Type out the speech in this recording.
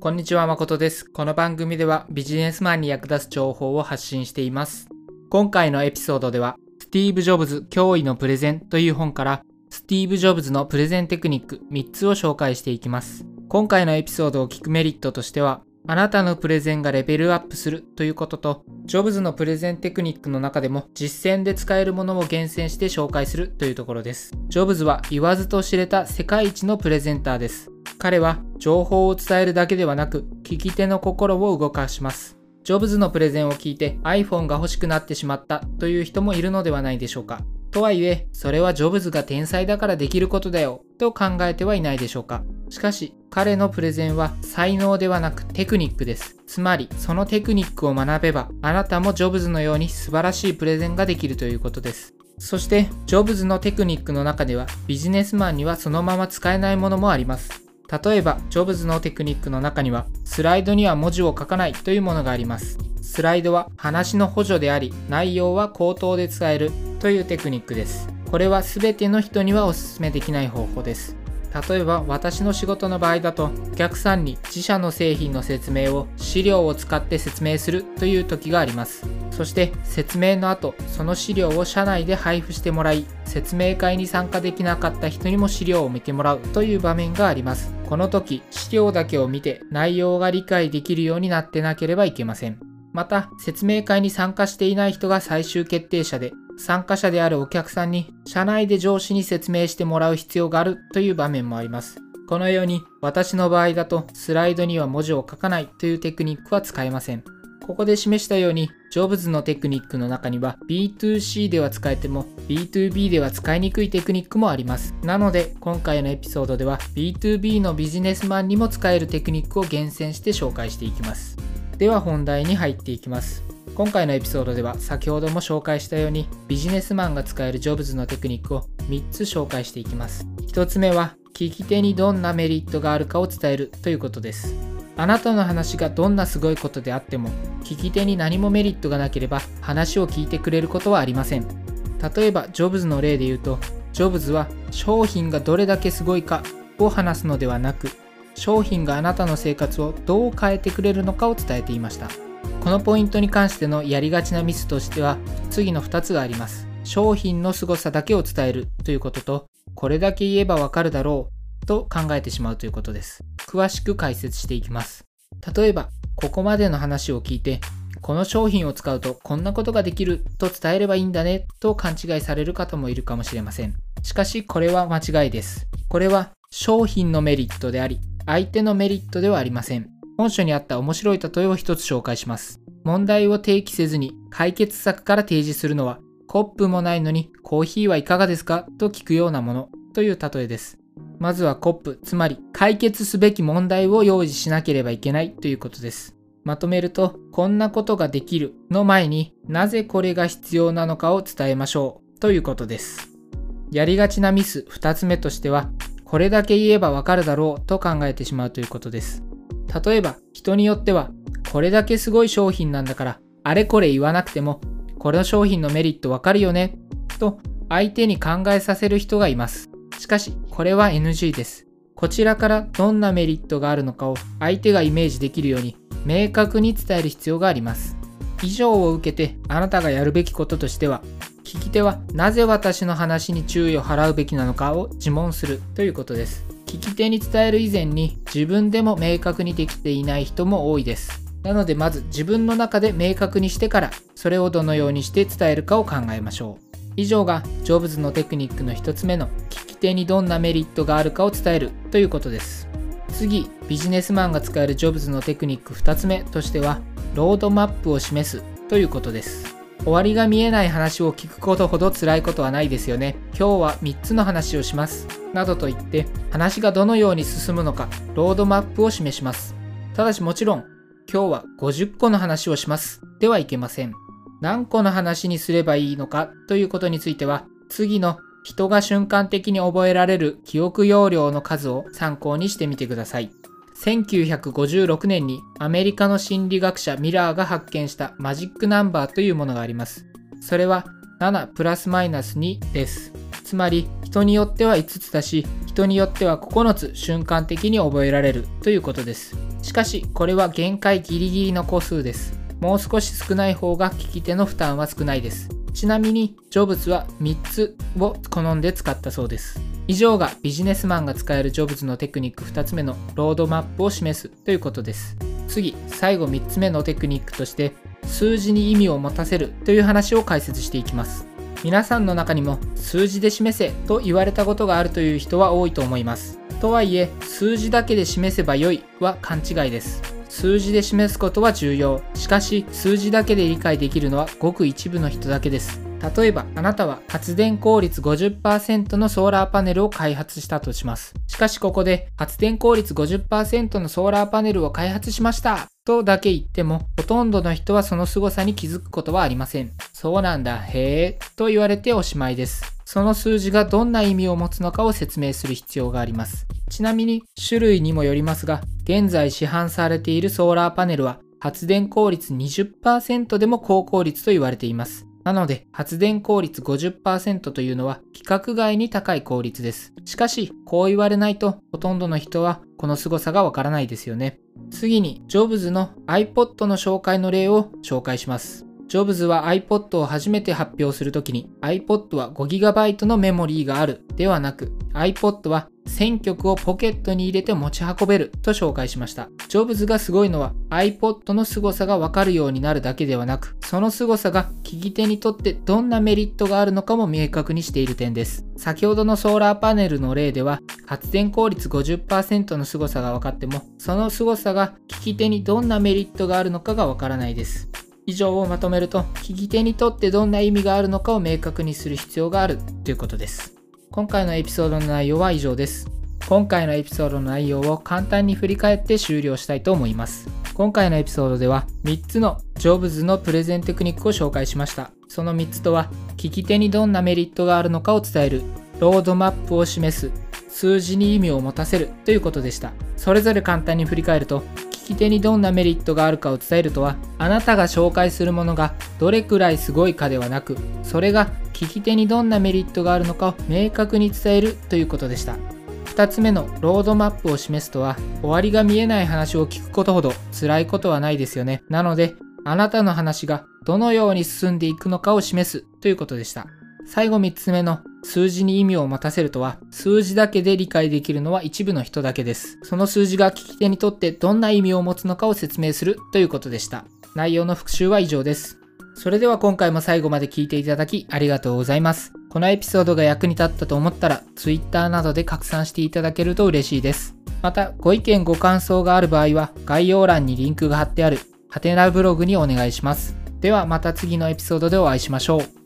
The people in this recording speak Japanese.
こんにちは、誠です。この番組ではビジネスマンに役立つ情報を発信しています。今回のエピソードでは、スティーブ・ジョブズ驚異のプレゼンという本から、スティーブ・ジョブズのプレゼンテクニック3つを紹介していきます。今回のエピソードを聞くメリットとしては、あなたのプレゼンがレベルアップするということと、ジョブズのプレゼンテクニックの中でも実践で使えるものを厳選して紹介するというところです。ジョブズは言わずと知れた世界一のプレゼンターです。彼は情報を伝えるだけではなく、聞き手の心を動かします。ジョブズのプレゼンを聞いて iPhone が欲しくなってしまったという人もいるのではないでしょうか。とはいえ、それはジョブズが天才だからできることだよと考えてはいないでしょうか。しかし、彼のプレゼンは才能ではなくテクニックです。つまり、そのテクニックを学べば、あなたもジョブズのように素晴らしいプレゼンができるということです。そして、ジョブズのテクニックの中では、ビジネスマンにはそのまま使えないものもあります。例えば、ジョブズのテクニックの中には、スライドには文字を書かないというものがあります。スライドは話の補助であり、内容は口頭で伝えるというテクニックです。これは全ての人にはお勧めできない方法です。例えば私の仕事の場合だとお客さんに自社の製品の説明を資料を使って説明するという時があります。そして説明の後その資料を社内で配布してもらい説明会に参加できなかった人にも資料を見てもらうという場面があります。この時資料だけを見て内容が理解できるようになってなければいけません。また説明会に参加していない人が最終決定者で参加者であるお客さんに社内で上司に説明してもらう必要があるという場面もあります。このように私の場合だとスライドには文字を書かないというテクニックは使えません。ここで示したように、ジョブズのテクニックの中には B2C では使えても B2B では使いにくいテクニックもあります。なので、今回のエピソードでは B2B のビジネスマンにも使えるテクニックを厳選して紹介していきます。では本題に入っていきます。今回のエピソードでは先ほども紹介したようにビジネスマンが使えるジョブズのテクニックを3つ紹介していきます。1つ目は聞き手にどんなメリットがあるかを伝えるということです。あなたの話がどんなすごいことであっても聞き手に何もメリットがなければ話を聞いてくれることはありません。例えばジョブズの例で言うとジョブズは商品がどれだけすごいかを話すのではなく商品があなたの生活をどう変えてくれるのかを伝えていました。このポイントに関してのやりがちなミスとしては次の2つがあります。商品の凄さだけを伝えるということと、これだけ言えばわかるだろうと考えてしまうということです。詳しく解説していきます。例えば、ここまでの話を聞いて、この商品を使うとこんなことができると伝えればいいんだねと勘違いされる方もいるかもしれません。しかしこれは間違いです。これは商品のメリットであり、相手のメリットではありません。本書にあった面白い例えを一つ紹介します。問題を提起せずに解決策から提示するのは、コップもないのにコーヒーはいかがですか？と聞くようなものという例えです。まずはコップ、つまり解決すべき問題を用意しなければいけないということです。まとめると、こんなことができるの前になぜこれが必要なのかを伝えましょうということです。やりがちなミス2つ目としては、これだけ言えばわかるだろうと考えてしまうということです。例えば人によってはこれだけすごい商品なんだからあれこれ言わなくてもこの商品のメリットわかるよねと相手に考えさせる人がいます。しかしこれは NG です。こちらからどんなメリットがあるのかを相手がイメージできるように明確に伝える必要があります。以上を受けてあなたがやるべきこととしては聞き手はなぜ私の話に注意を払うべきなのかを自問するということです聞き手に伝える以前に自分でも明確にできていない人も多いです。なのでまず自分の中で明確にしてからそれをどのようにして伝えるかを考えましょう。以上がジョブズのテクニックの1つ目の聞き手にどんなメリットがあるかを伝えるということです。次、ビジネスマンが使えるジョブズのテクニック2つ目としてはロードマップを示すということです。終わりが見えない話を聞くことほど辛いことはないですよね。今日は3つの話をします。などと言って話がどのように進むのかロードマップを示します。ただしもちろん今日は50個の話をしますではいけません。何個の話にすればいいのかということについては次の人が瞬間的に覚えられる記憶容量の数を参考にしてみてください。1956年にアメリカの心理学者ミラーが発見したマジックナンバーというものがあります。それは7プラスマイナス2です。つまり人によっては5つだし人によっては9つ瞬間的に覚えられるということです。しかし、これは限界ギリギリの個数です。もう少し少ない方が聞き手の負担は少ないです。ちなみに、ジョブズは3つを好んで使ったそうです。以上がビジネスマンが使えるジョブズのテクニック2つ目のロードマップを示すということです。次、最後3つ目のテクニックとして、数字に意味を持たせるという話を解説していきます。皆さんの中にも数字で示せと言われたことがあるという人は多いと思います。とはいえ、数字だけで示せばよいは勘違いです。数字で示すことは重要。しかし、数字だけで理解できるのはごく一部の人だけです。例えば、あなたは発電効率50%のソーラーパネルを開発したとします。しかしここで発電効率50%のソーラーパネルを開発しましたとだけ言っても、ほとんどの人はその凄さに気づくことはありません。そうなんだ、へーと言われておしまいです。その数字がどんな意味を持つのかを説明する必要があります。ちなみに種類にもよりますが、現在市販されているソーラーパネルは発電効率20%でも高効率と言われています。なので、発電効率50%というのは規格外に高い効率です。しかし、こう言われないと、ほとんどの人はこの凄さがわからないですよね。次に、ジョブズの iPod の紹介の例を紹介します。ジョブズは iPod を初めて発表するときに iPod は 5GB のメモリーがあるではなく iPod は1000曲をポケットに入れて持ち運べると紹介しました。ジョブズがすごいのは iPod の凄さがわかるようになるだけではなく、その凄さが聞き手にとってどんなメリットがあるのかも明確にしている点です。先ほどのソーラーパネルの例では発電効率50%の凄さが分かっても、その凄さが聞き手にどんなメリットがあるのかがわからないです。以上をまとめると、聞き手にとってどんな意味があるのかを明確にする必要があるということです。今回のエピソードの内容は以上です。今回のエピソードの内容を簡単に振り返って終了したいと思います。今回のエピソードでは3つのジョブズのプレゼンテクニックを紹介しました。その3つとは、聞き手にどんなメリットがあるのかを伝える、ロードマップを示す、数字に意味を持たせるということでした。それぞれ簡単に振り返ると、き手にどんなメリットがあるかを伝えるとはあなたが紹介するものがどれくらいすごいかではなくそれが聞き手にどんなメリットがあるのかを明確に伝えるということでした。2つ目のロードマップを示すとは終わりが見えない話を聞くことほど辛いことはないですよね。なのであなたの話がどのように進んでいくのかを示すということでした。最後3つ目の数字に意味を持たせるとは、数字だけで理解できるのは一部の人だけです。その数字が聞き手にとってどんな意味を持つのかを説明するということでした。内容の復習は以上です。それでは今回も最後まで聞いていただきありがとうございます。このエピソードが役に立ったと思ったら Twitter などで拡散していただけると嬉しいです。また、ご意見ご感想がある場合は概要欄にリンクが貼ってあるハテナブログにお願いします。ではまた次のエピソードでお会いしましょう。